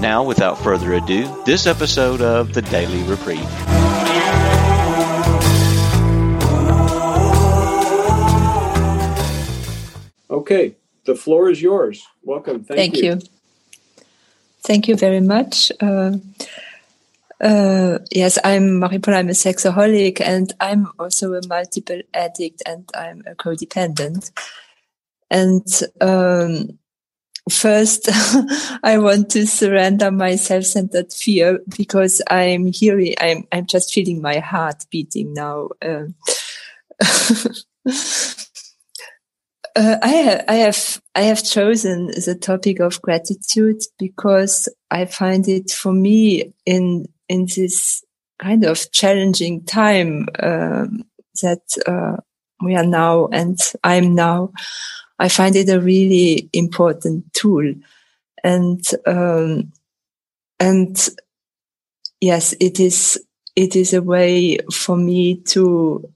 Now, without further ado, this episode of the Daily Reprieve. Okay, the floor is yours. Welcome. Thank, Thank you. you. Thank you very much. Uh, uh, yes, I'm Marie-Paule. I'm a sexaholic, and I'm also a multiple addict, and I'm a codependent. And um, first i want to surrender my self-centered fear because i'm hearing i'm i'm just feeling my heart beating now uh, uh, I, have, I have I have chosen the topic of gratitude because I find it for me in in this kind of challenging time um, that uh, we are now and I'm now. I find it a really important tool. And, um, and yes, it is, it is a way for me to,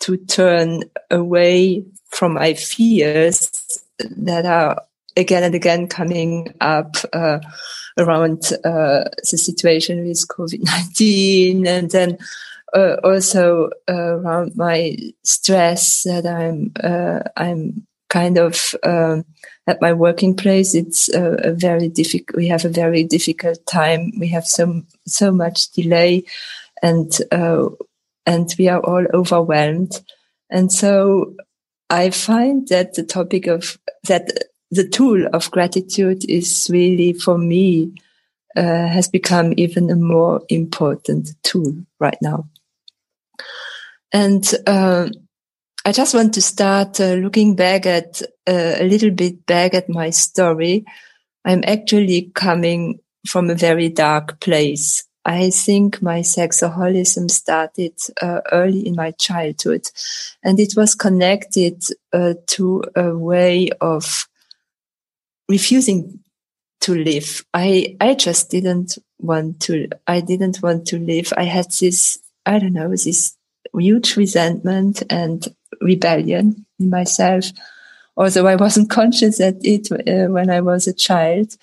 to turn away from my fears that are again and again coming up, uh, around, uh, the situation with COVID-19 and then, uh, also around my stress that I'm uh, I'm kind of um, at my working place it's a, a, very difficult we have a very difficult time. We have so so much delay and uh, and we are all overwhelmed. And so i find that the topic of that the tool of gratitude is really for me uh, has become even a more important tool right now. And uh, I just want to start uh, looking back at uh, a little bit back at my story. I'm actually coming from a very dark place. I think my sexaholism started uh, early in my childhood and it was connected uh, to a way of refusing to live. I, I just didn't want to, I didn't want to live. I had this, I don't know, this huge resentment and rebellion in myself, although I wasn't conscious at it uh, when I was a child.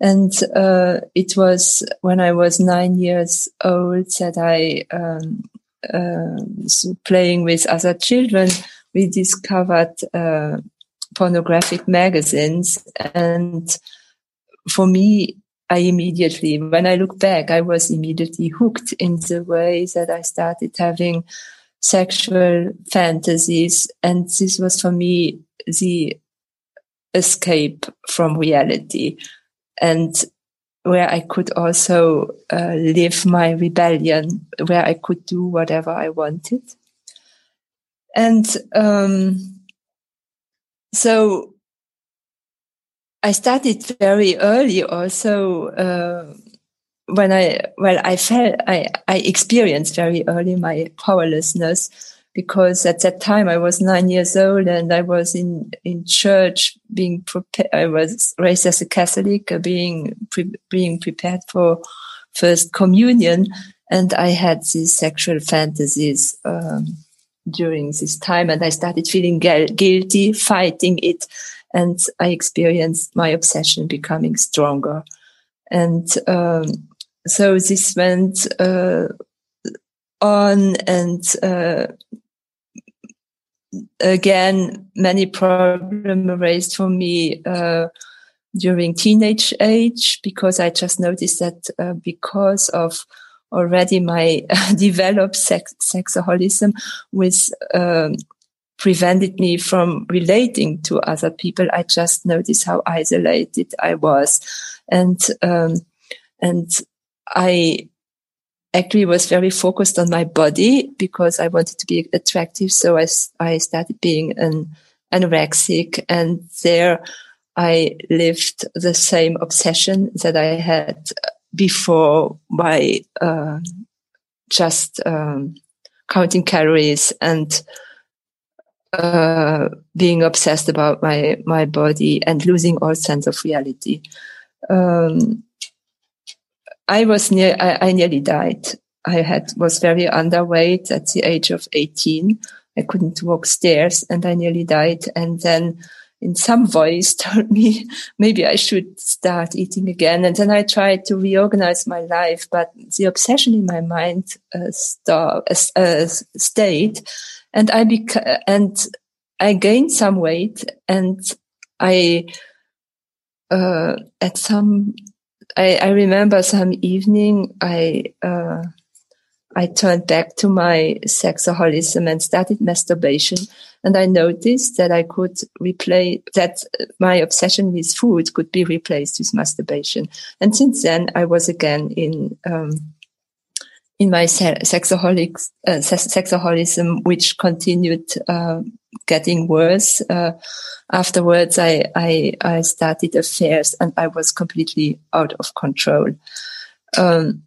And uh, it was when I was nine years old that I, um, uh, so playing with other children, we discovered uh, pornographic magazines. And for me, I immediately, when I look back, I was immediately hooked in the way that I started having sexual fantasies. And this was for me the escape from reality and where I could also uh, live my rebellion, where I could do whatever I wanted. And um, so I started very early also uh, when I, well, I felt, I, I experienced very early my powerlessness because at that time I was nine years old and I was in, in church being prepared. I was raised as a Catholic, uh, being, pre- being prepared for first communion. And I had these sexual fantasies, um, during this time and I started feeling gu- guilty, fighting it. And I experienced my obsession becoming stronger. And, um, so this went uh, on and uh, again many problems raised for me uh, during teenage age because I just noticed that uh, because of already my developed sex sexaholism with um, prevented me from relating to other people. I just noticed how isolated I was and um, and I actually was very focused on my body because I wanted to be attractive. So I, I started being an anorexic and there I lived the same obsession that I had before by uh, just um, counting calories and uh, being obsessed about my my body and losing all sense of reality. Um, I was near. I, I, nearly died. I had was very underweight at the age of eighteen. I couldn't walk stairs, and I nearly died. And then, in some voice, told me maybe I should start eating again. And then I tried to reorganize my life, but the obsession in my mind uh, uh, uh, stayed and I bec- and I gained some weight and I, uh, at some, I, I remember some evening I, uh, I turned back to my sexaholism and started masturbation. And I noticed that I could replace that my obsession with food could be replaced with masturbation. And since then, I was again in, um, in my sexaholic, uh, sexaholism, which continued uh, getting worse. Uh, afterwards, I, I, I started affairs, and I was completely out of control. Um,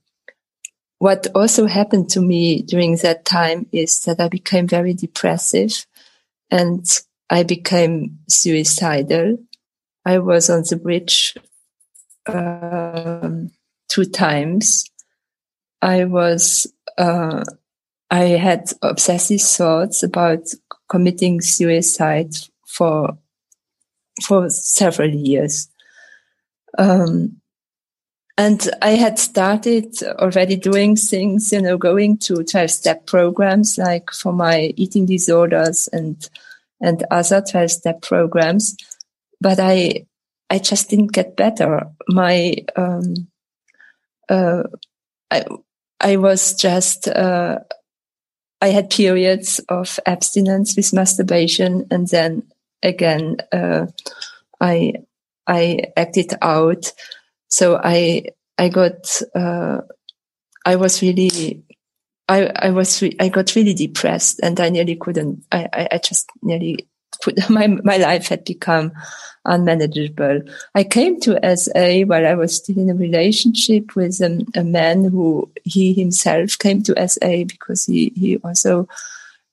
what also happened to me during that time is that I became very depressive, and I became suicidal. I was on the bridge um, two times I was, uh, I had obsessive thoughts about committing suicide for, for several years. Um, and I had started already doing things, you know, going to 12 step programs, like for my eating disorders and, and other 12 step programs. But I, I just didn't get better. My, um, uh, I, I was just, uh, I had periods of abstinence with masturbation and then again, uh, I, I acted out. So I, I got, uh, I was really, I, I was, re- I got really depressed and I nearly couldn't, I, I, I just nearly could, my, my life had become unmanageable. I came to SA while I was still in a relationship with a, a man who he himself came to SA because he, he also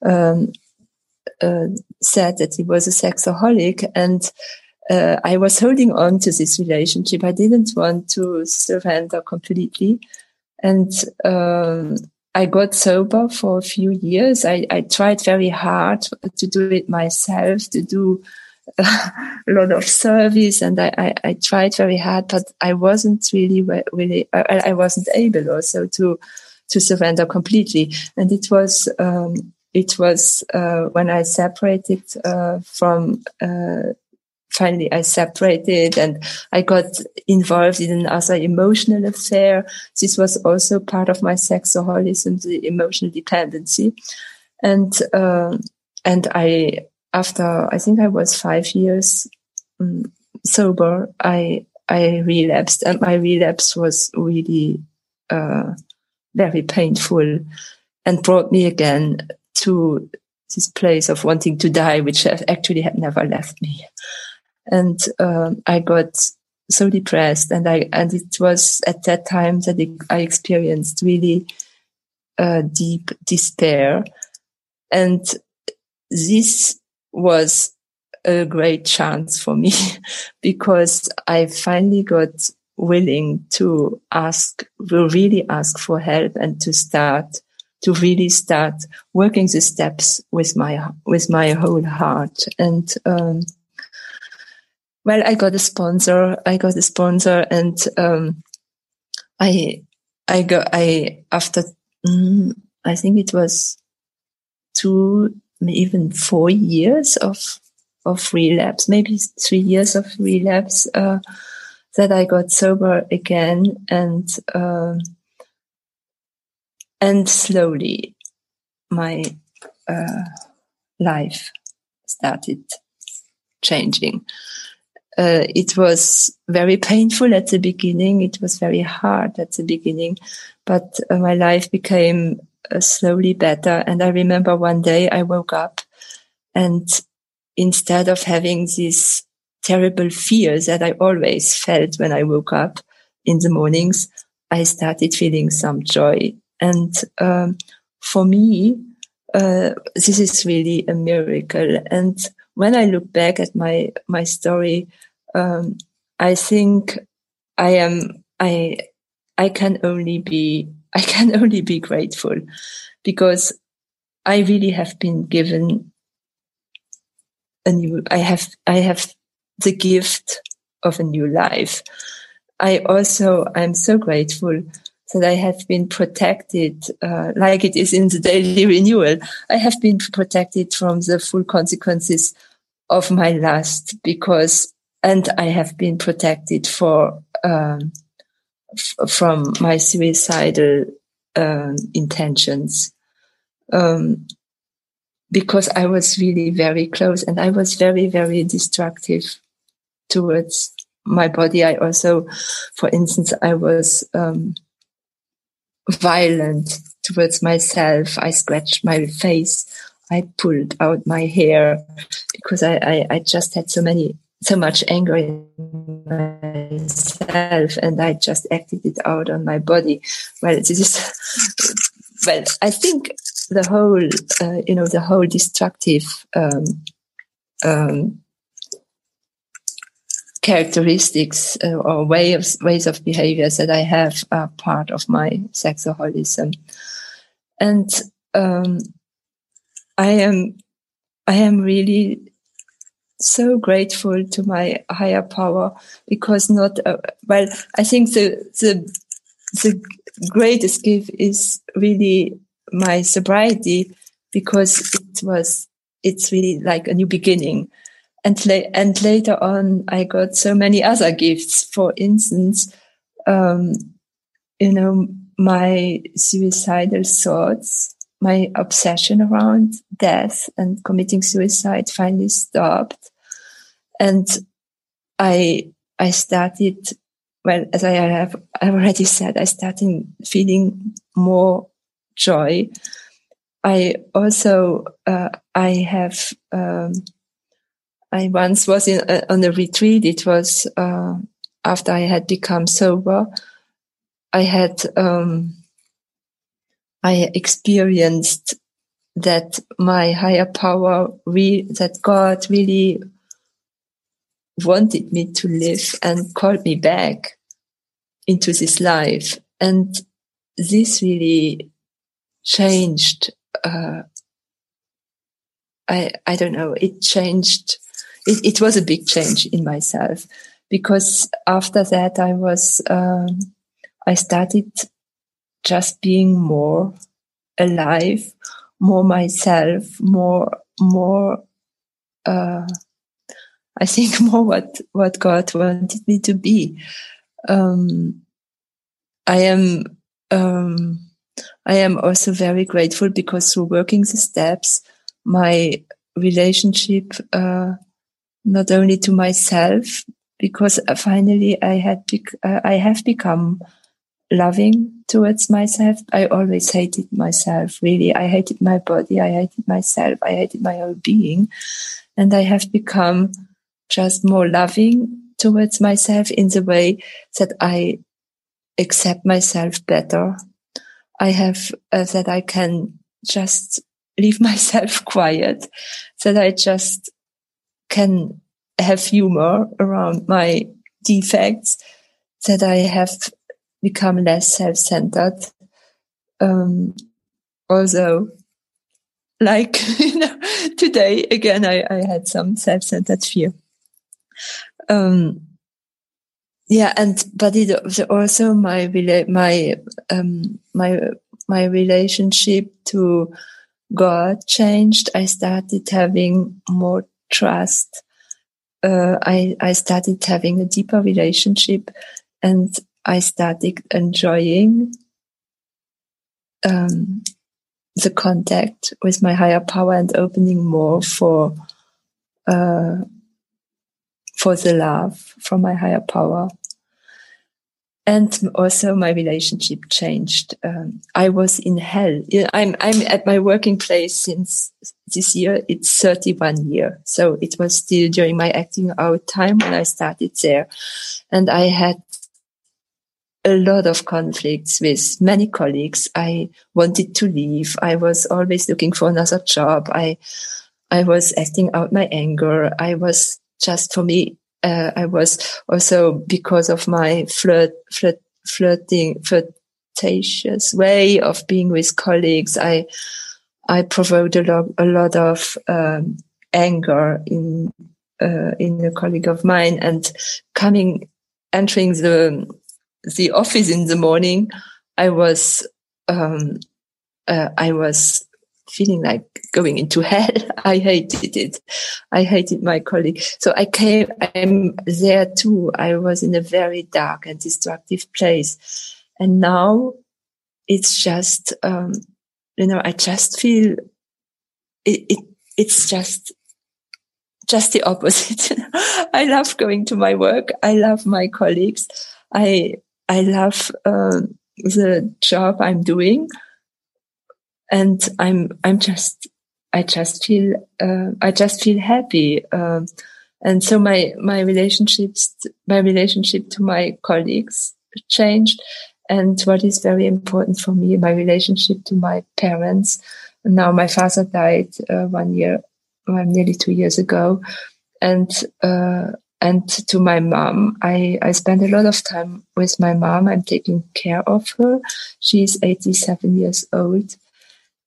um, uh, said that he was a sexaholic and uh, I was holding on to this relationship. I didn't want to surrender completely. And um, I got sober for a few years. I, I tried very hard to do it myself, to do a lot of service and I, I, I, tried very hard, but I wasn't really, really, I, I, wasn't able also to, to surrender completely. And it was, um, it was, uh, when I separated, uh, from, uh, finally I separated and I got involved in another emotional affair. This was also part of my sexaholism, the emotional dependency. And, um, and I, after I think I was five years um, sober, I I relapsed, and my relapse was really uh, very painful, and brought me again to this place of wanting to die, which actually had never left me. And um, I got so depressed, and I and it was at that time that I experienced really uh, deep despair, and this was a great chance for me because I finally got willing to ask, really ask for help and to start, to really start working the steps with my, with my whole heart. And, um, well, I got a sponsor. I got a sponsor and, um, I, I got, I, after, mm, I think it was two, even four years of of relapse, maybe three years of relapse, uh, that I got sober again, and uh, and slowly my uh, life started changing. Uh, it was very painful at the beginning. It was very hard at the beginning, but uh, my life became uh, slowly better. And I remember one day I woke up and instead of having these terrible fears that I always felt when I woke up in the mornings, I started feeling some joy. And um, for me, uh, this is really a miracle. And when I look back at my my story, um, I think I am I I can only be I can only be grateful because I really have been given a new I have I have the gift of a new life. I also I'm so grateful that I have been protected, uh, like it is in the daily renewal. I have been protected from the full consequences of my lust because, and I have been protected for um, f- from my suicidal um, intentions. Um, because I was really very close and I was very, very destructive towards my body. I also, for instance, I was um, violent towards myself. I scratched my face. I pulled out my hair because I, I, I just had so many, so much anger in myself and I just acted it out on my body. Well, it is, well, I think the whole, uh, you know, the whole destructive, um, um, characteristics uh, or way of, ways of behaviors that I have are part of my sexaholism. And um, I am I am really so grateful to my higher power because not uh, well I think the the the greatest gift is really my sobriety because it was it's really like a new beginning and la- and later on I got so many other gifts. For instance, um, you know, my suicidal thoughts, my obsession around death and committing suicide finally stopped, and I I started. Well, as I have already said, I started feeling more joy. I also uh, I have um, I once was in uh, on a retreat. It was uh, after I had become sober. I had um, I experienced that my higher power, re- that God really wanted me to live and called me back into this life, and this really changed. Uh, I I don't know. It changed it, it was a big change in myself because after that I was um, I started just being more alive, more myself, more more. Uh, I think more what what God wanted me to be. Um, I am um, I am also very grateful because through working the steps, my relationship uh, not only to myself, because finally I had, bec- uh, I have become loving towards myself. I always hated myself, really. I hated my body. I hated myself. I hated my whole being. And I have become just more loving towards myself in the way that I accept myself better. I have uh, that I can just leave myself quiet, that I just can have humor around my defects, that I have become less self-centered. Um, although, like you know, today again, I, I had some self-centered fear. Um, yeah, and but it also my my um my my relationship to God changed. I started having more trust. Uh, I, I started having a deeper relationship and I started enjoying um, the contact with my higher power and opening more for uh, for the love from my higher power and also my relationship changed. Um, I was in hell. I'm I'm at my working place since this year. It's 31 year, so it was still during my acting out time when I started there, and I had a lot of conflicts with many colleagues. I wanted to leave. I was always looking for another job. I, I was acting out my anger. I was just for me. Uh, I was also because of my flirt, flirt, flirting, flirtatious way of being with colleagues. I, I provoked a lot, a lot of um, anger in uh, in a colleague of mine, and coming entering the the office in the morning, I was um, uh, I was feeling like going into hell. I hated it. I hated my colleague. So I came. I'm there too. I was in a very dark and destructive place, and now it's just um, you know I just feel it, it it's just just the opposite. I love going to my work. I love my colleagues. I I love uh, the job I'm doing, and I'm I'm just I just feel uh, I just feel happy. Um, and so my my relationships my relationship to my colleagues changed, and what is very important for me my relationship to my parents. Now my father died uh, one year, well, nearly two years ago, and uh, and to my mom. I, I spend a lot of time with my mom. I'm taking care of her. She's 87 years old.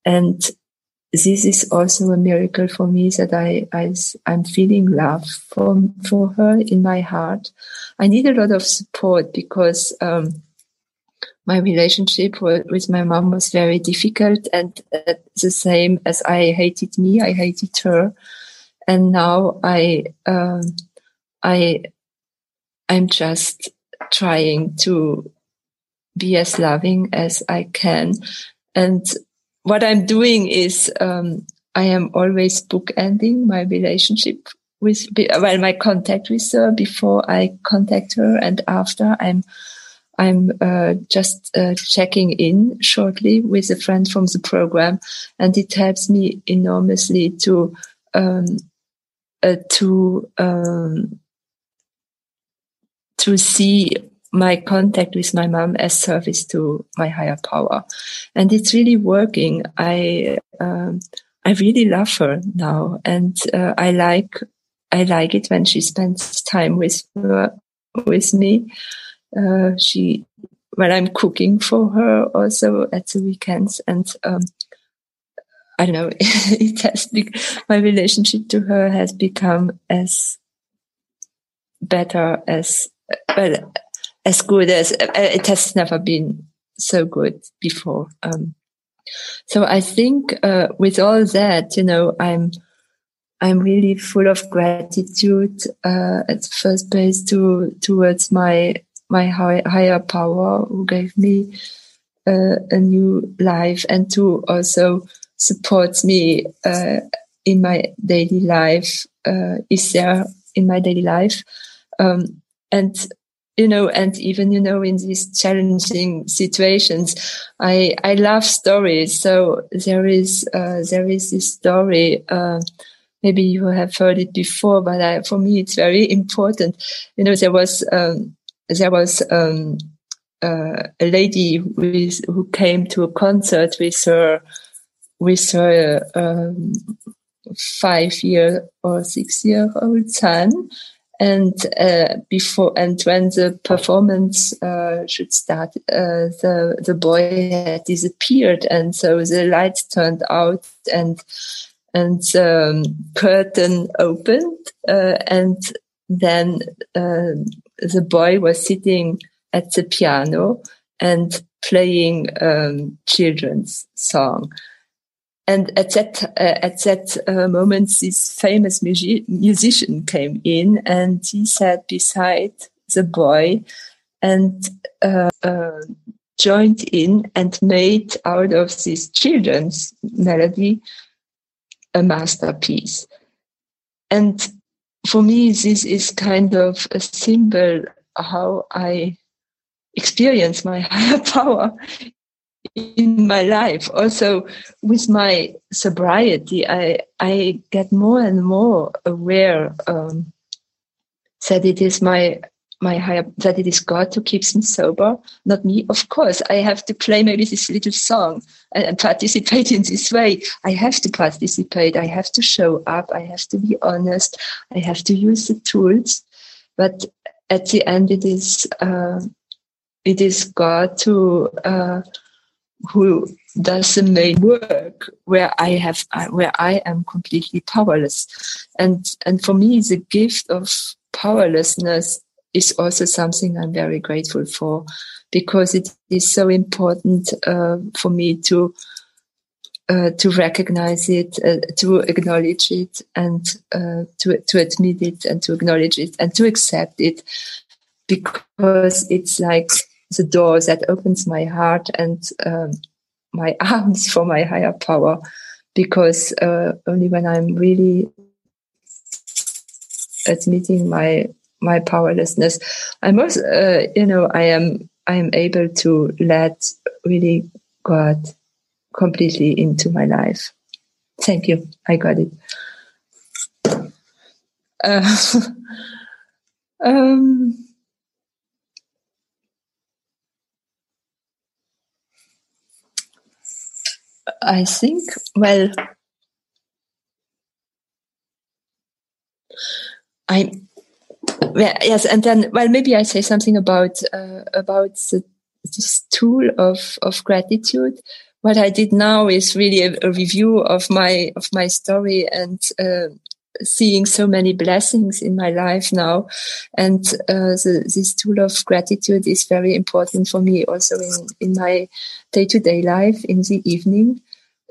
And this is also a miracle for me that I, I, I'm feeling love for, for her in my heart. I need a lot of support because, um, my relationship with my mom was very difficult and uh, the same as I hated me, I hated her. And now I, um, I, I'm just trying to be as loving as I can. And what I'm doing is, um, I am always bookending my relationship with, well, my contact with her before I contact her and after. I'm, I'm uh, just uh, checking in shortly with a friend from the program, and it helps me enormously to um, uh, to um, to see my contact with my mom as service to my higher power, and it's really working. I um, I really love her now, and uh, I like I like it when she spends time with her, with me. Uh, she when I'm cooking for her also at the weekends, and um, I don't know, it has be- my relationship to her has become as better as well, as good as uh, it has never been so good before. Um, so I think uh, with all that, you know, I'm I'm really full of gratitude uh, at first place to towards my my high, higher power who gave me uh, a new life and to also support me uh, in my daily life uh, is there in my daily life um, and you know, and even, you know, in these challenging situations, I, I love stories. So there is, uh, there is this story, uh, maybe you have heard it before, but I, for me, it's very important. You know, there was, um, there was, um, uh, a lady with, who came to a concert with her, with her, um, five year or six year old son and uh, before and when the performance uh, should start, uh, the the boy had disappeared, and so the lights turned out, and and the um, curtain opened, uh, and then uh, the boy was sitting at the piano and playing um, children's song. And at that uh, at that uh, moment, this famous musician came in, and he sat beside the boy, and uh, uh, joined in and made out of this children's melody a masterpiece. And for me, this is kind of a symbol how I experience my higher power in my life also with my sobriety i i get more and more aware um, that it is my my higher that it is God who keeps me sober, not me. Of course, I have to play maybe this little song and, and, participate in this way. I have to participate. I have to show up. I have to be honest. I have to use the tools. But at the end, it is uh, it is God who uh, who does the main work where I have where I am completely powerless, and and for me the gift of powerlessness is also something I'm very grateful for because it is so important uh, for me to uh, to recognize it, uh, to acknowledge it, and uh, to to admit it, and to acknowledge it, and to accept it, because it's like the door that opens my heart and um, my arms for my higher power. Because uh, only when I'm really admitting my my powerlessness. I'm also, uh, you know, I am, I am able to let really God completely into my life. Thank you. I got it. Uh, um, I think, well, I yes, and then well, maybe I say something about uh, about the, this tool of of gratitude. What I did now is really a, a review of my of my story and uh, seeing so many blessings in my life now, and uh, the, this tool of gratitude is very important for me also in in my day to day life in the evening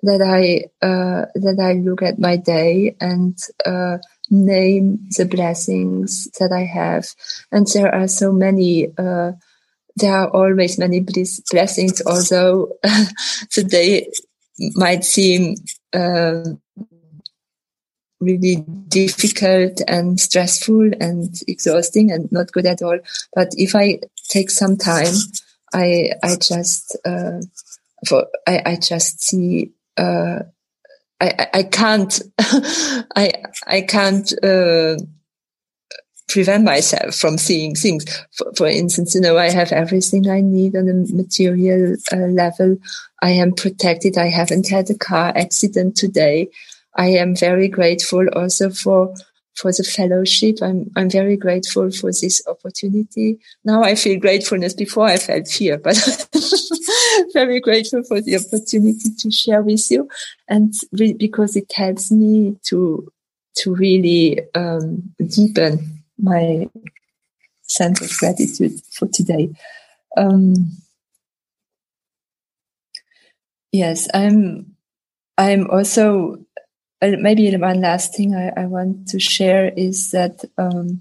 that I uh, that I look at my day and uh, name the blessings that I have. And there are so many, uh, there are always many blessings, although the day might seem, uh, really difficult and stressful and exhausting and not good at all. But if I take some time, I, I just, uh, for, I, I just see, uh, I, I can't, I, I can't, uh, prevent myself from seeing things. For, for, instance, you know, I have everything I need on a material uh, level. I am protected. I haven't had a car accident today. I am very grateful also for for the fellowship. I'm, I'm very grateful for this opportunity. Now I feel gratefulness before I felt fear, but very grateful for the opportunity to share with you and re- because it helps me to, to really, um, deepen my sense of gratitude for today. Um, yes, I'm, I'm also maybe one last thing I, I, want to share is that, um,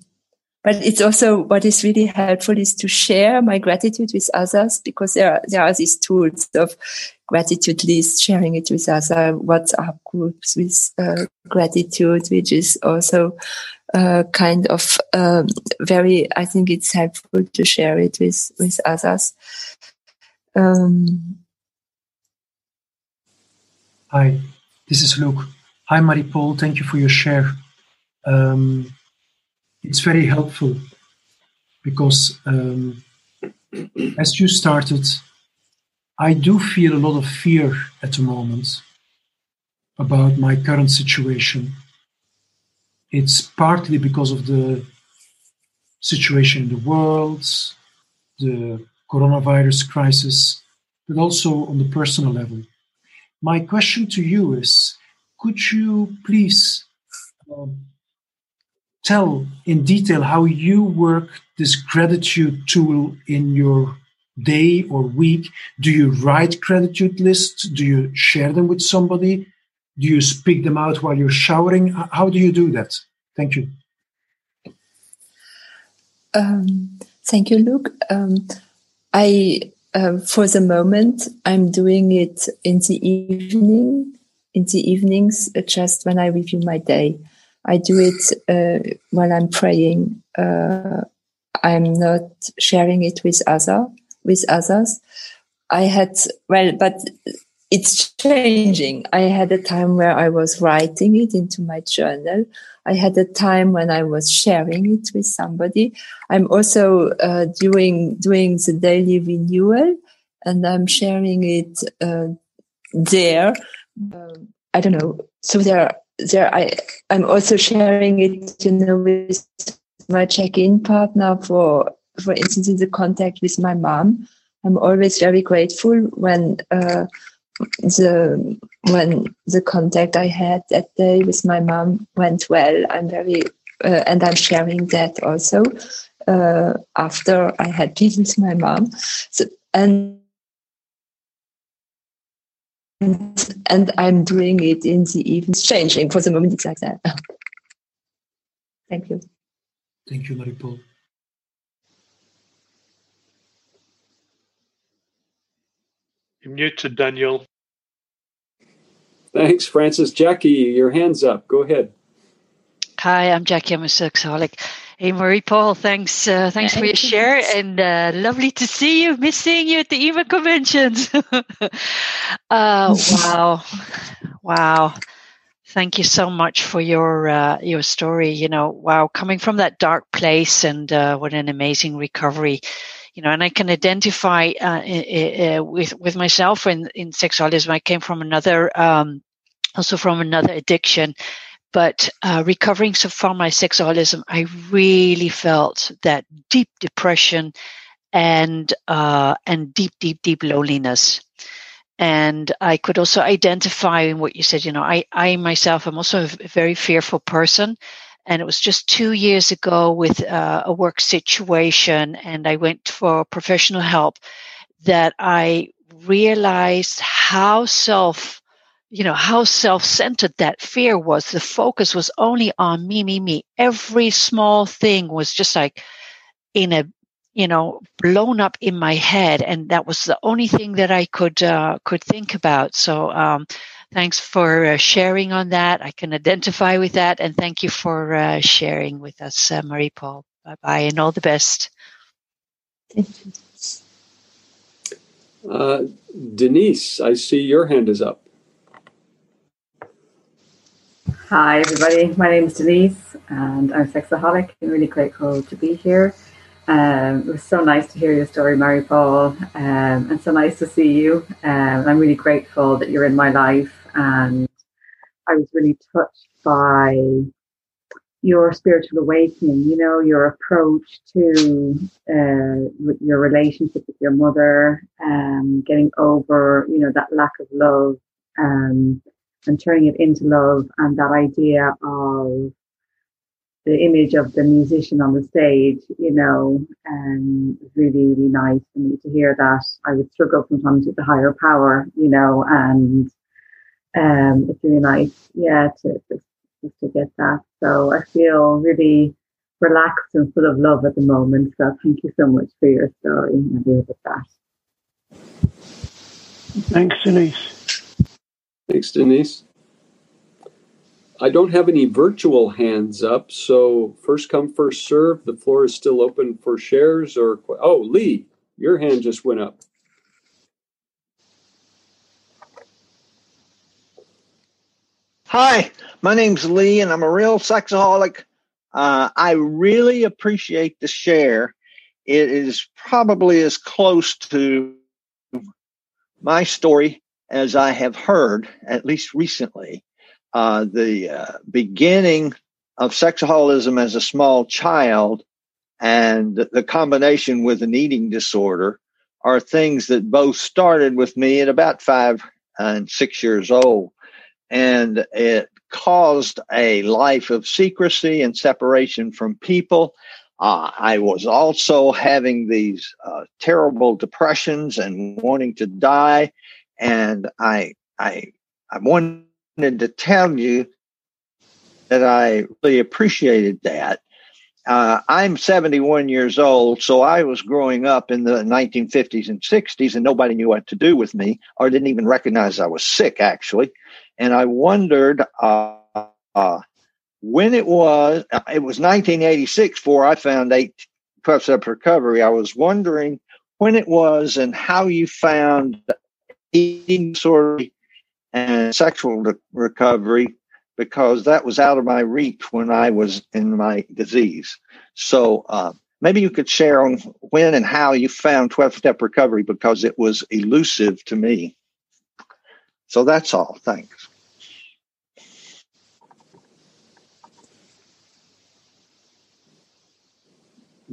but it's also what is really helpful is to share my gratitude with others because there are, there are these tools of gratitude list, sharing it with other WhatsApp groups with uh, gratitude, which is also uh, kind of um, very. I think it's helpful to share it with with others. Um, Hi, this is Luke. Hi, Marie-Paule. Thank you for your share. Um, it's very helpful because um, as you started, I do feel a lot of fear at the moment about my current situation. It's partly because of the situation in the world, the coronavirus crisis, but also on the personal level. My question to you is could you please um, tell in detail how you work this gratitude tool in your day or week? Do you write gratitude lists? Do you share them with somebody? Do you speak them out while you're showering? How do you do that? Thank you. Um, thank you, Luke. Um, I, uh, for the moment, I'm doing it in the evening in the evenings, uh, just when I review my day. I do it uh, while I'm praying. Uh, I'm not sharing it with other with others. I had well, but it's changing. I had a time where I was writing it into my journal. I had a time when I was sharing it with somebody. I'm also uh, doing doing the daily renewal, and I'm sharing it uh, there. Uh, I don't know. So there, there. I I'm also sharing it, you know, with my check-in partner for for instance in the contact with my mom. I'm always very grateful when uh, the when the contact I had that day with my mom went well. I'm very uh, and I'm sharing that also uh, after I had been with my mom. So, and and I'm doing it in the evenings, changing for the moment. It's like that. Thank you. Thank you, Marie-Paule. You're muted, Daniel. Thanks, Francis. Jackie, your hand's up. Go ahead. Hi, I'm Jackie. I'm a sexaholic. Hey, Marie-Paule, thanks, uh, thanks for your share, and uh, lovely to see you. Missing you at the EMA conventions. uh, wow, wow. Thank you so much for your uh, your story. You know, wow, coming from that dark place, and uh, what an amazing recovery you know, and I can identify uh, with with myself in in sexualism. I came from another, um, also from another addiction, but uh, recovering from my sexualism, I really felt that deep depression and uh, and deep, deep, deep loneliness. And I could also identify in what you said. You know, I I myself am also a very fearful person and it was just two years ago with uh, a work situation and i went for professional help that i realized how self you know how self-centered that fear was the focus was only on me me me every small thing was just like in a you know blown up in my head and that was the only thing that i could uh, could think about so um, Thanks for uh, sharing on that. I can identify with that. And thank you for uh, sharing with us, uh, Marie-Paule. Bye bye and all the best. Uh, Denise, I see your hand is up. Hi, everybody. My name is Denise, and I'm a sexaholic. I'm really grateful to be here. Um, it was so nice to hear your story, Marie Paule, um, and so nice to see you. Um, I'm really grateful that you're in my life, and I was really touched by your spiritual awakening. You know, your approach to uh, your relationship with your mother, um, getting over, you know, that lack of love, um, and turning it into love, and that idea of the image of the musician on the stage, you know, um, really, really nice for me to hear that. I would struggle sometimes with the higher power, you know, and um, it's really nice, yeah, to just to get that. So I feel really relaxed and full of love at the moment. So thank you so much for your story and with that. Thanks, Denise. Thanks, Denise. I don't have any virtual hands up, so first come, first serve. The floor is still open for shares or. Oh, Lee, your hand just went up. Hi, my name's Lee, and I'm a real sexaholic. Uh, I really appreciate the share. It is probably as close to my story as I have heard, at least recently uh, the uh, beginning of sexaholism as a small child and the combination with an eating disorder are things that both started with me at about five and six years old. And it caused a life of secrecy and separation from people. Uh, I was also having these uh, terrible depressions and wanting to die. And I, I, I wanted to tell you that I really appreciated that. Uh, I'm 71 years old, so I was growing up in the 1950s and 60s, and nobody knew what to do with me, or didn't even recognize I was sick, actually. And I wondered uh, uh, when it was. Uh, it was 1986 before I found eight 12 step recovery. I was wondering when it was and how you found eating disorder and sexual re- recovery because that was out of my reach when I was in my disease. So uh, maybe you could share on when and how you found 12 step recovery because it was elusive to me. So that's all. Thanks.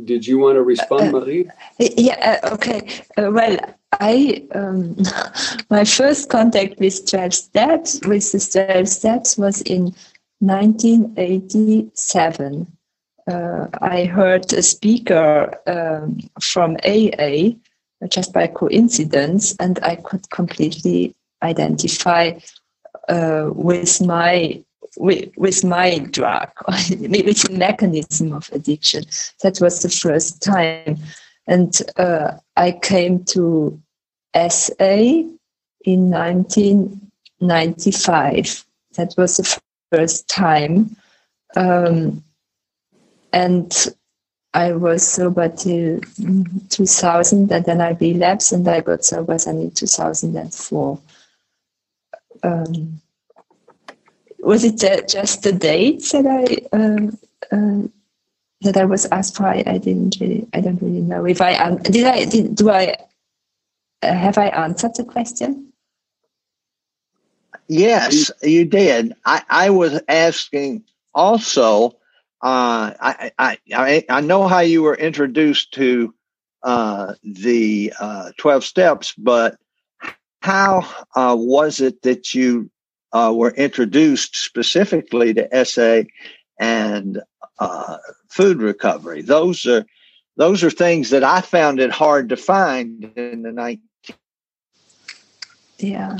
Did you want to respond, Uh, Marie? Yeah, uh, okay. Uh, well, I um, my first contact with 12 steps with the 12 steps was in 1987. Uh, I heard a speaker um, from AA just by coincidence, and I could completely identify uh, with my with, with my drug, with the mechanism of addiction. That was the first time, and uh, I came to SA in 1995. That was the first time. Um, and I was sober till 2000, and then I relapsed, and I got sober then in 2004. Um, was it just the dates that I uh, that I was asked for? I, I, didn't really, I don't really know if I um, did. I did. Do I uh, have I answered the question? Yes, you did. I, I was asking also. Uh, I, I I I know how you were introduced to uh, the uh, twelve steps, but how uh, was it that you uh, were introduced specifically to SA and uh, food recovery? Those are those are things that I found it hard to find in the night. Yeah.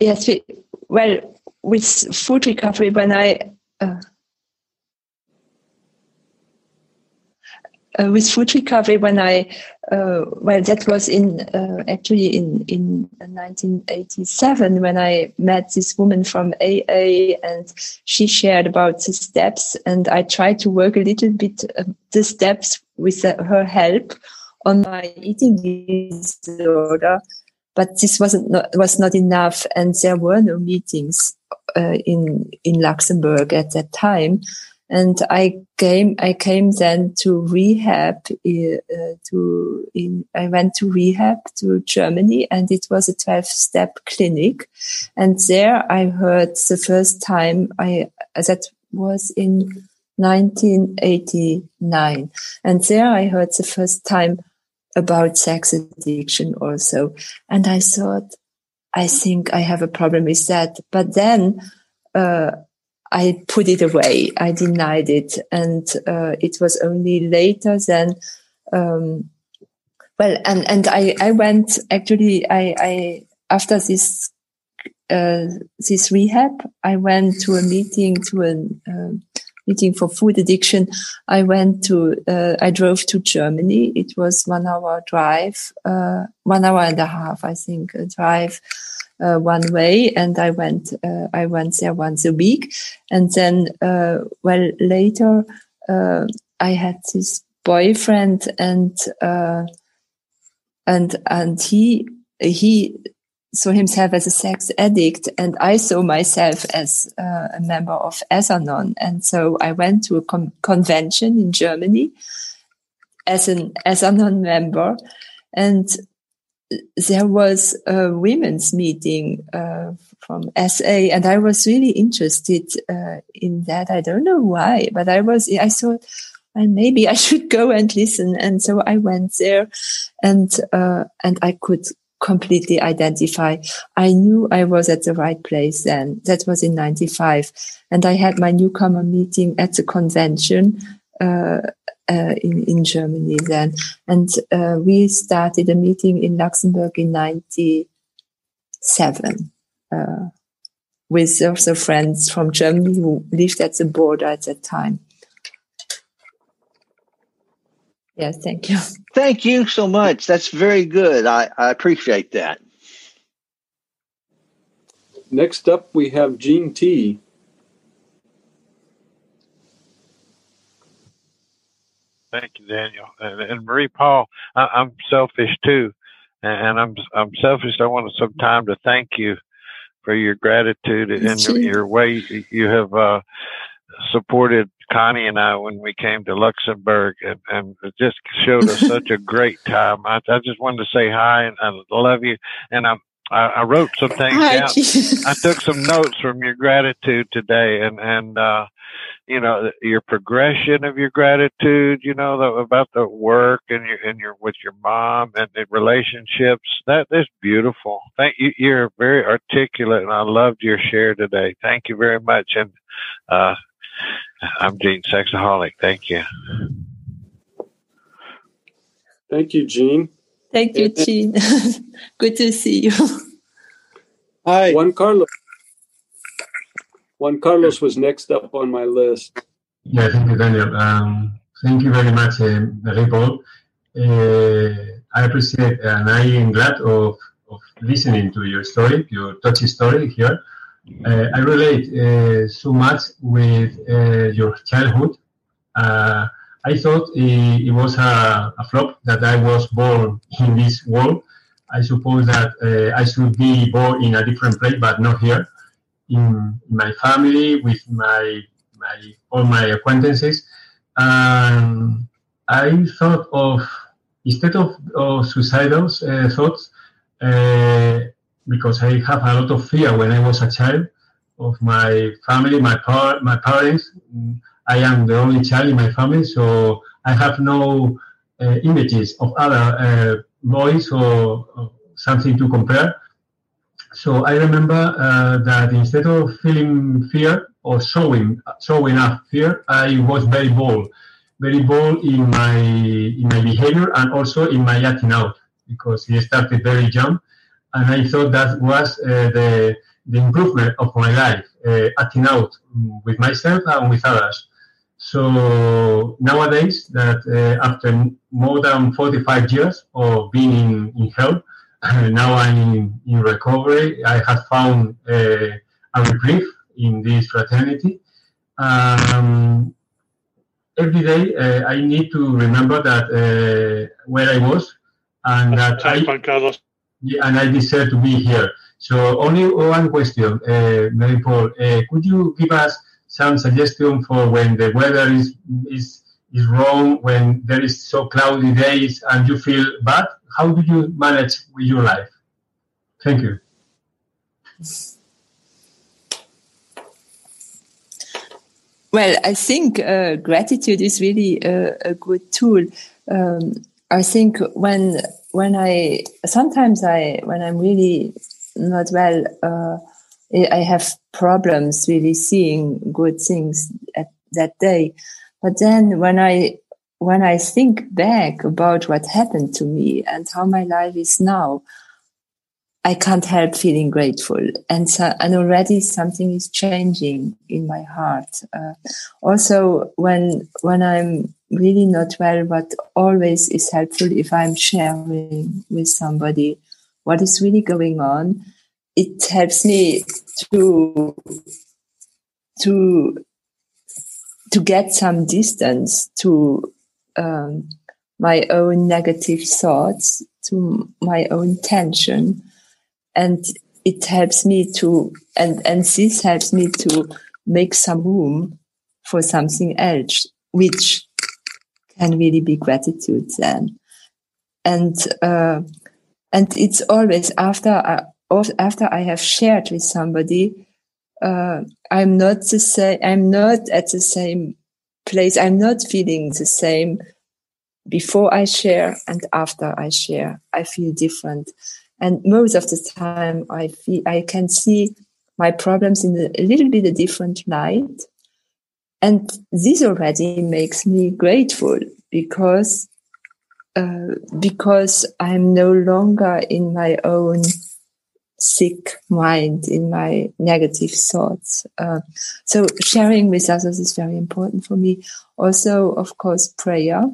Yes, we, well, with food recovery, when I uh, uh, with food recovery, when I uh, well, that was in uh, actually in in 1987 when I met this woman from AA, and she shared about the steps, and I tried to work a little bit uh, the steps with her help on my eating disorder but this wasn't not, was not enough, and there were no meetings uh, in in Luxembourg at that time. And I came I came then to rehab uh, to in I went to rehab to Germany, and it was a twelve step clinic, and there I heard the first time I that was in 1989, and there I heard the first time about sex addiction also. And I thought, I think I have a problem with that. But then, uh, I put it away. I denied it. And, uh, it was only later then, um, well, and, and I, I went actually, I, I, after this, uh, this rehab, I went to a meeting to a um, meeting for food addiction, I went to, uh, I drove to Germany. It was one hour drive, uh, one hour and a half, I think, a drive. Uh, one way and I went, uh, I went there once a week. And then, uh, well, later, uh, I had this boyfriend and, and, and he, he saw himself as a sex addict and I saw myself as uh, a member of S-Anon. And so I went to a con- convention in Germany as an S-Anon member and there was a women's meeting uh, from SA and I was really interested uh, in that. I don't know why, but I was, I thought, well, maybe I should go and listen. And so I went there and, uh, and I could completely identify. I knew I was at the right place then. That was in 95. And I had my newcomer meeting at the convention, uh, uh, in, in Germany then. And, uh, we started a meeting in Luxembourg in 97, uh, with also friends from Germany who lived at the border at that time. Yes, thank you. Thank you so much. That's very good. I, I appreciate that. Next up, we have Gene T. Thank you, Daniel. And, and Marie Paule, I, am selfish too. and I'm I'm selfish. I wanted some time to thank you for your gratitude and your way you have uh, supported Connie and I when we came to Luxembourg, and, and it just showed us such a great time. I, I just wanted to say hi and I love you, and I'm I, I wrote some things Hi, down. I took some notes from your gratitude today, and and uh, you know your progression of your gratitude. You know the, about the work and your and your with your mom and the relationships. That is beautiful. Thank you. You're very articulate, and I loved your share today. Thank you very much. And uh, I'm Gene Sexaholic. Thank you. Thank you, Gene. Thank you, Gene. Good to see you. Hi. Juan Carlos. Juan Carlos was next up on my list. Yeah, thank you, Daniel. Um, thank you very much, uh, Paule. Uh, I appreciate and I am glad of, of listening to your story, your touchy story here. Uh, I relate uh, so much with uh, your childhood. I thought it, it was a, a, flop that I was born in this world. I suppose that uh, I should be born in a different place, but not here. In, my family, with my, my all my acquaintances, I thought of instead of, of suicidal uh, thoughts, uh, because I have a lot of fear when I was a child of my family, my par- my parents. I am the only child in my family, so I have no uh, images of other uh, boys or, something to compare. So I remember uh, that instead of feeling fear or showing showing up fear, I was very bold, very bold in my in my behavior and also in my acting out because it started very young, and I thought that was uh, the the improvement of my life, uh, acting out with myself and with others. So nowadays, that uh, after more than 45 years of being in, in health, now I'm in, in, recovery. I have found uh, a reprieve in this fraternity. Um, every day, uh, I need to remember that uh, where I was and that I, yeah, and I deserve to be here. So only one question, uh, Mary Paul. Uh, could you give us some suggestion for when the weather is is is wrong, when there is so cloudy days and you feel bad? How do you manage with your life? Thank you. Well, I think uh, gratitude is really a, a good tool. Um, I think when when I sometimes I when I'm really not well. Uh, I have problems really seeing good things at that day. But then when I when I think back about what happened to me and how my life is now, I can't help feeling grateful. And so, and already something is changing in my heart. Uh, also, when, when I'm really not well, what always is helpful if I'm sharing with somebody what is really going on. It helps me to to to get some distance to um, my own negative thoughts, to my own tension, and it helps me to and and this helps me to make some room for something else, which can really be gratitude then, and. Uh, and it's always after I, after I have shared with somebody, uh, I'm not the same. I'm not at the same place. I'm not feeling the same before I share and after I share. I feel different, and most of the time, I feel I can see my problems in a, little bit a different light, and this already makes me grateful because uh, because I'm no longer in my own sick mind, in my negative thoughts. Uh, so sharing with others is very important for me. Also, of course, prayer.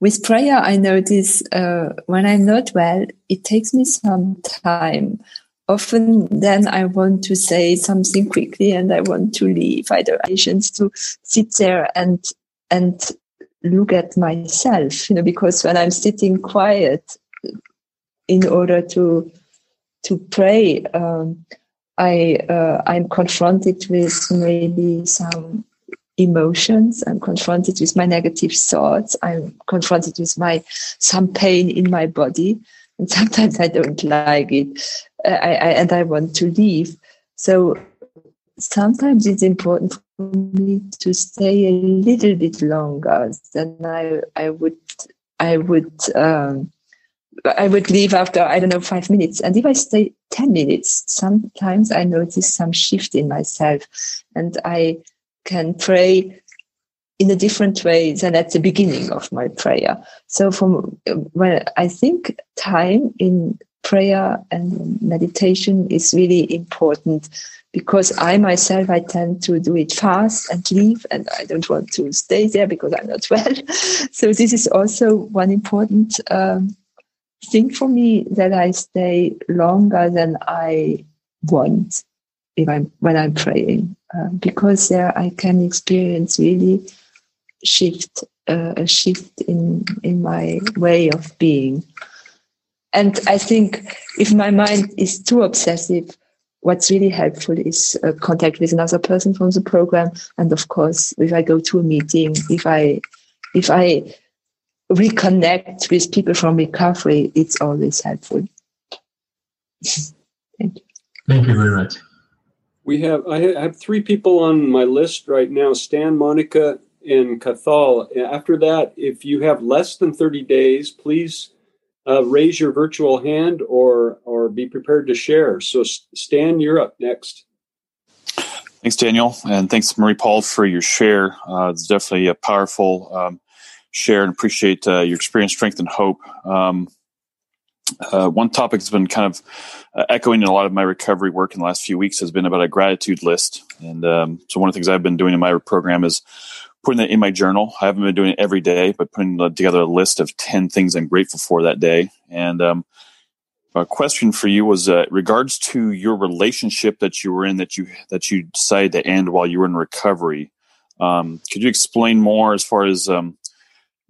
With prayer, I notice uh, when I'm not well, it takes me some time. Often, then I want to say something quickly, and I want to leave. I don't patience to sit there and and look at myself, you know, because when I'm sitting quiet, in order to to pray, um, I uh, I'm confronted with maybe some emotions. I'm confronted with my negative thoughts. I'm confronted with my some pain in my body, and sometimes I don't like it, I, I, and I want to leave. So sometimes it's important for me to stay a little bit longer than I I would I would um, I would leave after I don't know five minutes, and if I stay ten minutes, sometimes I notice some shift in myself, and I can pray in a different way than at the beginning of my prayer. So from when I think time in prayer and meditation is really important because I myself I tend to do it fast and leave and I don't want to stay there because I'm not well. so this is also one important um, thing for me that I stay longer than I want if I'm when I'm praying uh, because there I can experience really shift uh, a shift in in my way of being. And I think if my mind is too obsessive what's really helpful is uh, contact with another person from the program. And of course if I go to a meeting if I if I reconnect with people from recovery it's always helpful thank you thank you very much we have I have three people on my list right now: Stan, Monica, and Cathal. After that, if you have less than thirty days, please uh, raise your virtual hand or or be prepared to share. So, Stan, you're up next. Thanks, Daniel, and thanks, Marie Paule, for your share. Uh, it's definitely a powerful um, share, and appreciate uh, your experience, strength, and hope. Um, uh, one topic that's been kind of uh, echoing in a lot of my recovery work in the last few weeks has been about a gratitude list. And um, so, one of the things I've been doing in my program is putting that in my journal. I haven't been doing it every day, but putting together a list of 10 things I'm grateful for that day. And um, a question for you was uh, regards to your relationship that you were in that you that you decided to end while you were in recovery. Um, could you explain more as far as um,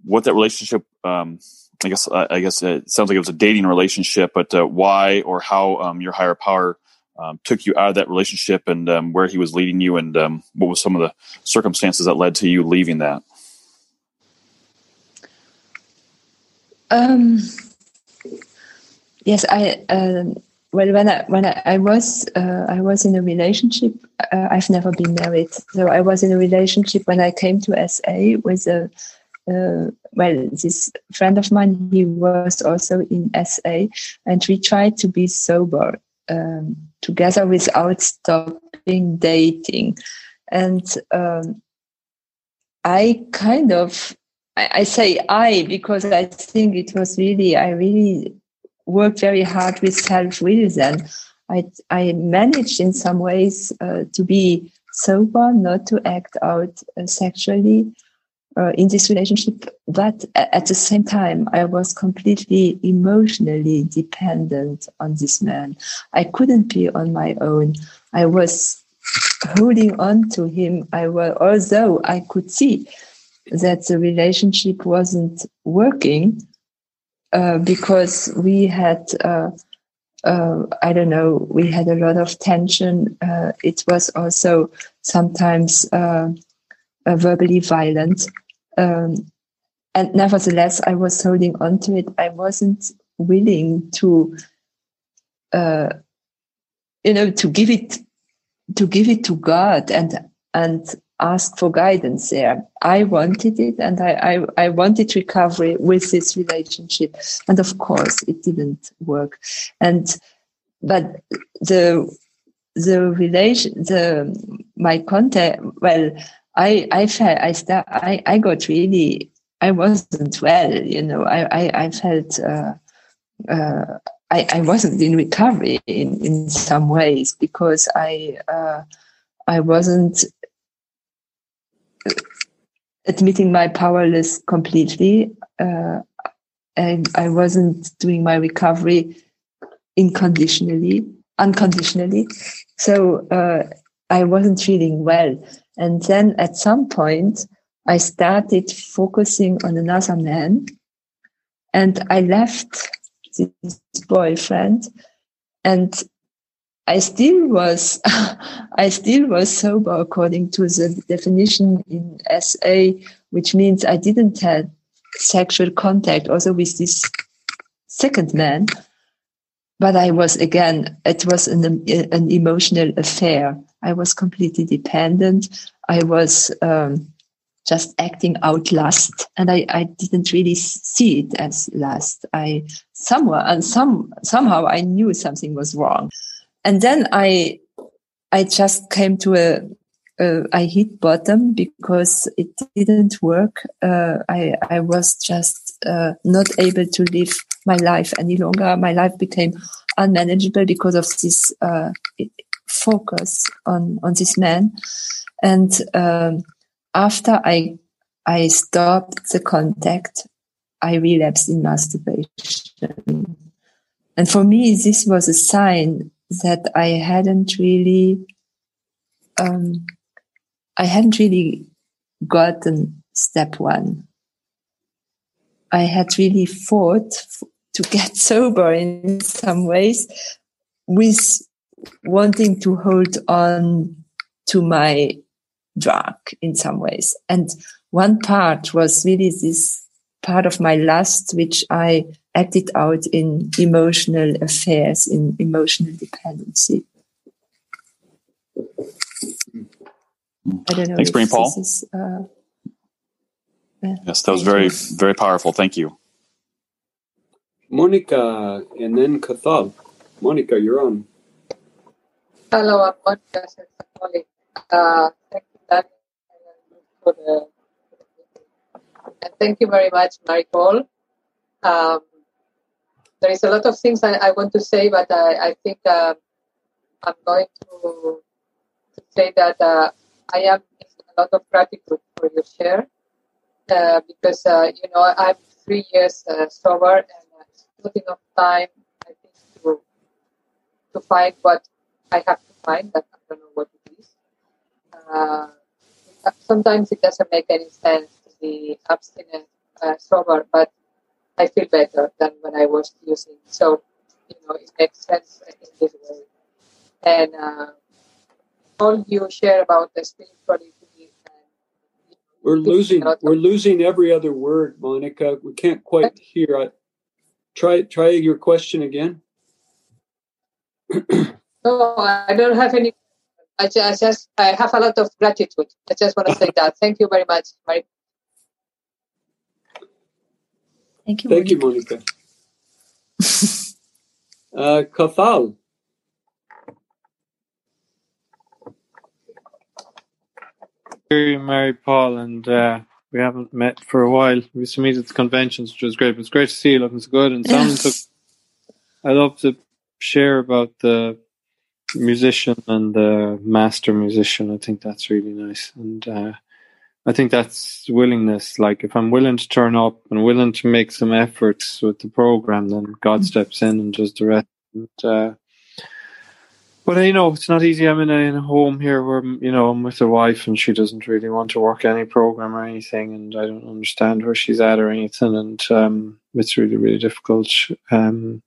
what that relationship um, I guess I guess it sounds like it was a dating relationship, but uh, why or how um, your higher power um, took you out of that relationship and um, where he was leading you, and um, what was some of the circumstances that led to you leaving that? Um, yes, I. Uh, well, when I when I, I was uh, I was in a relationship. Uh, I've never been married, so I was in a relationship when I came to SA with a uh, well, this friend of mine, he was also in SA, and we tried to be sober um, together without stopping dating. And um, I kind of, I, I say I because I think it was really, I really worked very hard with self will then. I, I managed in some ways uh, to be sober, not to act out uh, sexually, uh, in this relationship, but at the same time, I was completely emotionally dependent on this man. I couldn't be on my own. I was holding on to him. I was, although I could see that the relationship wasn't working uh, because we had. Uh, uh, I don't know, we had a lot of tension. Uh, it was also sometimes uh, uh verbally violent. Um, and nevertheless, I was holding on to it. I wasn't willing to, uh, you know, to give it, to give it to God and and ask for guidance there. I wanted it, and I, I I wanted recovery with this relationship, and of course, it didn't work. And but the the relation the my contact well I I felt I start I I got really I wasn't well you know. I I, I felt uh, uh, I I wasn't in recovery in in some ways because I uh, I wasn't admitting my powerless completely uh, and I wasn't doing my recovery unconditionally unconditionally. So uh, I wasn't feeling well and then at some point, I started focusing on another man and I left this boyfriend, and I still was I still was sober according to the definition in SA, which means I didn't have sexual contact also with this second man. But I was again, it was an, an emotional affair. I was completely dependent. I was um, just acting out lust, and I, I didn't really see it as lust. I somewhere and some somehow I knew something was wrong and then I I just came to a uh, I hit bottom because it didn't work. Uh, I I was just uh, not able to live my life any longer. My life became unmanageable because of this uh, focus on on this man. And um, after I I stopped the contact, I relapsed in masturbation. And for me, this was a sign that I hadn't really, um, I hadn't really gotten step one. I had really fought to get sober in some ways with wanting to hold on to my drug in some ways. And one part was really this part of my lust, which I acted out in emotional affairs, in emotional dependency. I don't know. Thanks, Brain Paul. Is, uh, yeah. Yes, that was very, very powerful. Thank you. Monica and then Cathal. Monica, you're on. Hello, I'm Monica. Uh, thank you, for the and thank you very much, Marie-Paule. Um, there is a lot of things I, I want to say, but I, I think uh, I'm going to, to say that uh, I am a lot of gratitude for your share uh, because, uh, you know, I'm three years uh, sober and it's not enough time, I think, to, to find what I have to find, but I don't know what it is. Uh, sometimes it doesn't make any sense to be abstinent uh, sober, but I feel better than when I was using. So, you know, it makes sense in this way. And uh, all you share about the spirituality. we're losing. We're losing every other word, Monica. We can't quite hear. I, try try your question again. no, I don't have any. I just, I just I have a lot of gratitude. I just want to say that. Thank you very much, Mary. Thank you. Thank Monica. you, Monica. uh, Cathal. Here, Marie-Paule, and uh, we haven't met for a while. We used to meet at the conventions, which was great. But it's great to see you looking so good and sounding so. I love to share about the musician and the master musician. I think that's really nice, and uh, I think that's willingness. Like if I'm willing to turn up and willing to make some efforts with the program, then God mm. steps in and does the rest. And, uh, but you know, it's not easy. I'm in a, in a, home here where you know I'm with a wife, and she doesn't really want to work any program or anything, and I don't understand where she's at or anything, and um, it's really really difficult. Um,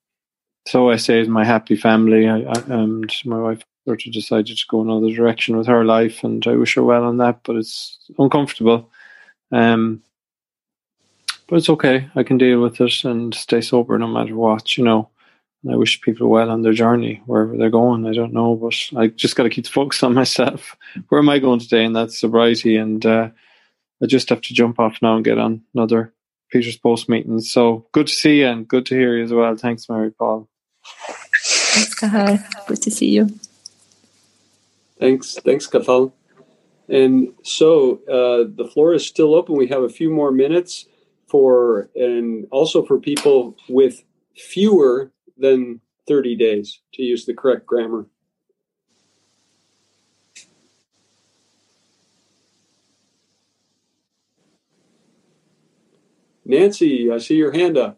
so I say, my happy family, I, I, and my wife sort of decided to go another direction with her life, and I wish her well on that. But it's uncomfortable. Um, but it's okay. I can deal with it and stay sober no matter what, you know. And I wish people well on their journey wherever they're going. I don't know, but I just got to keep focused on myself. Where am I going today? And that's sobriety. And uh, I just have to jump off now and get on another Peter's Post meeting. So good to see you and good to hear you as well. Thanks, Marie-Paule. Thanks, Cathal. Good to see you. Thanks, thanks, Cathal. And so uh, the floor is still open. We have a few more minutes for, and also for people with fewer than 30 days to use the correct grammar. Nancy, I see your hand up.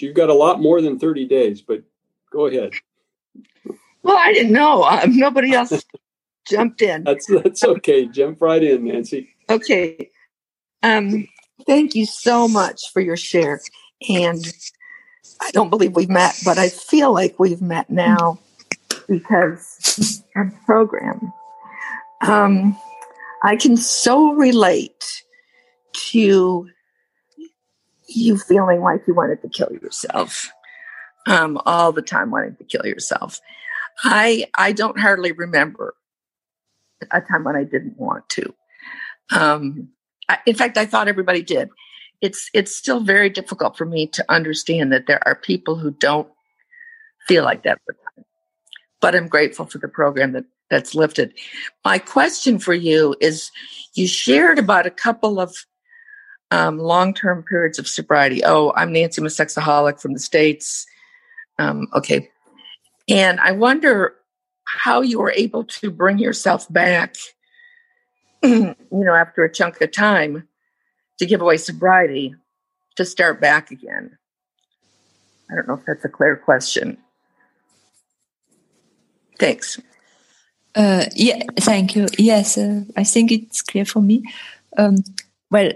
You've got a lot more than 30 days, but go ahead. Well, I didn't know. Um, nobody else jumped in. That's that's okay. Jump right in, Nancy. Okay. Um, thank you so much for your share. And I don't believe we've met, but I feel like we've met now because our program. Um, I can so relate to you feeling like you wanted to kill yourself um, all the time, wanting to kill yourself. I I don't hardly remember a time when I didn't want to. Um, I, in fact, I thought everybody did. It's it's still very difficult for me to understand that there are people who don't feel like that. But I'm grateful for the program that that's lifted. My question for you is: You shared about a couple of um, long-term periods of sobriety. Oh, I'm Nancy, I'm a sexaholic from the states. Um, okay, and I wonder how you were able to bring yourself back. you know, after a chunk of time, to give away sobriety, to start back again. I don't know if that's a clear question. Thanks. Uh, yeah, thank you. Yes, uh, I think it's clear for me. Um, well,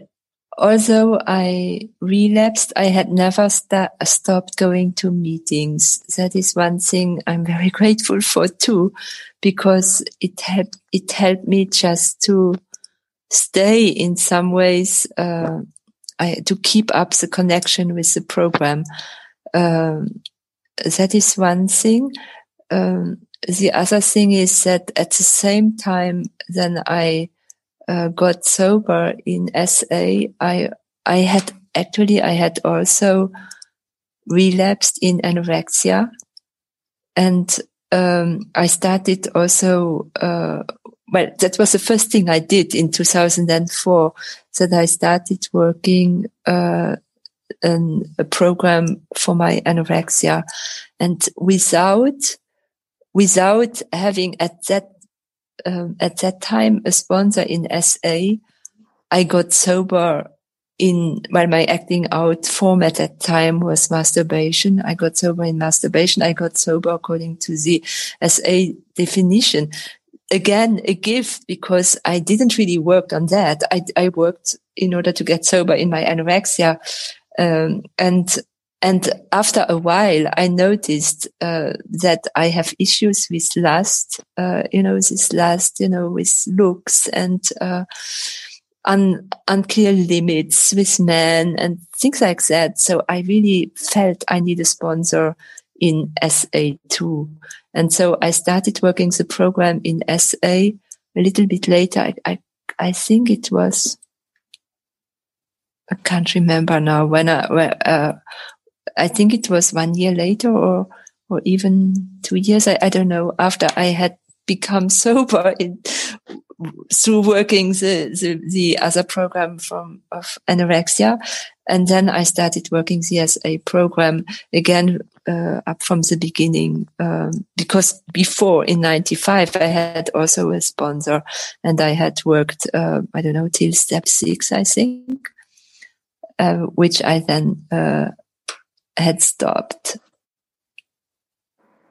although I relapsed, I had never st- stopped going to meetings. That is one thing I'm very grateful for too, because it helped, it helped me just to stay in some ways, uh, I, to keep up the connection with the program. Um, that is one thing. Um, the other thing is that at the same time, then I uh, got sober in SA, I I had actually I had also relapsed in anorexia, and um, I started also. Uh, well, that was the first thing I did in 2004. That I started working uh, an, a program for my anorexia, and without without having at that um, at that time a sponsor in SA. I got sober in while my acting out form at that time was masturbation. I got sober in masturbation. I got sober according to the SA definition. Again, a gift because I didn't really work on that. I, I worked in order to get sober in my anorexia. Um, and and after a while, I noticed uh, that I have issues with lust, uh, you know, this lust, you know, with looks and uh, un- unclear limits with men and things like that. So I really felt I need a sponsor in SA too. And so I started working the program in SA a little bit later. I, I, I think it was, I can't remember now when I, uh, I think it was one year later or, or even two years. I, I don't know after I had become sober in, through working the, the, the, other program from of anorexia. And then I started working the SA program again, uh, up from the beginning. Um, because before in 95, I had also a sponsor and I had worked, uh, I don't know, till step six, I think, uh, which I then, uh, had stopped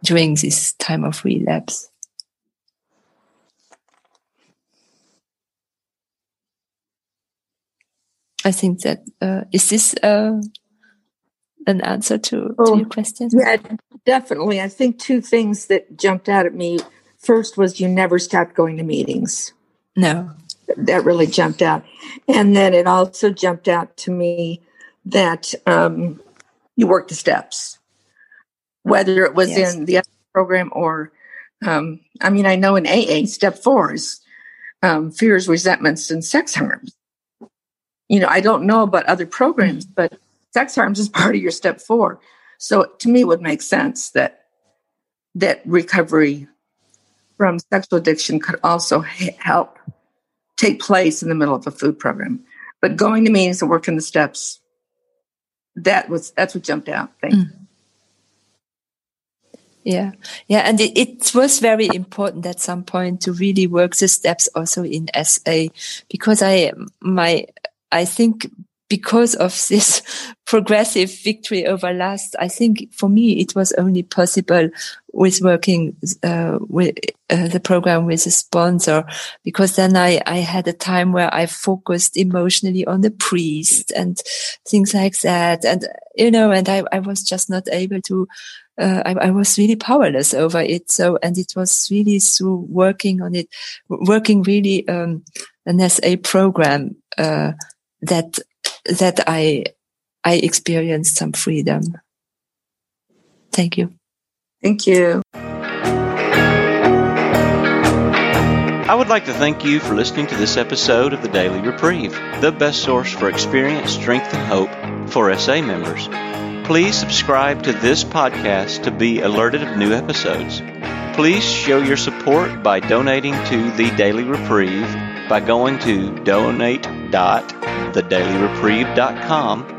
during this time of relapse. I think that uh, is this uh, an answer to, oh, to your question? Yeah, definitely. I think two things that jumped out at me. First was you never stopped going to meetings. No, that really jumped out, and then it also jumped out to me that um, you work the steps, whether it was yes. in the program or, um, I mean, I know in AA, step four is um, fears, resentments, and sex harms. You know, I don't know about other programs, mm-hmm. but sex harms is part of your step four. So to me, it would make sense that that recovery from sexual addiction could also help take place in the middle of a food program. But going to meetings and working the steps that was that's what jumped out. Thank mm. Yeah, yeah, and it, it, was very important at some point to really work the steps also in SA because I my I think because of this progressive victory over last, I think for me it was only possible with working uh, with uh, the program with a sponsor because then I, I had a time where I focused emotionally on the priest and things like that. And, you know, and I, I was just not able to, uh, I, I, was really powerless over it. So, and it was really through working on it, working really, um, an SA program, uh, that, that I, I experienced some freedom. Thank you. Thank you. I would like to thank you for listening to this episode of the Daily Reprieve, the best source for experience, strength, and hope for SA members. Please subscribe to this podcast to be alerted of new episodes. Please show your support by donating to the Daily Reprieve by going to donate.thedailyreprieve.com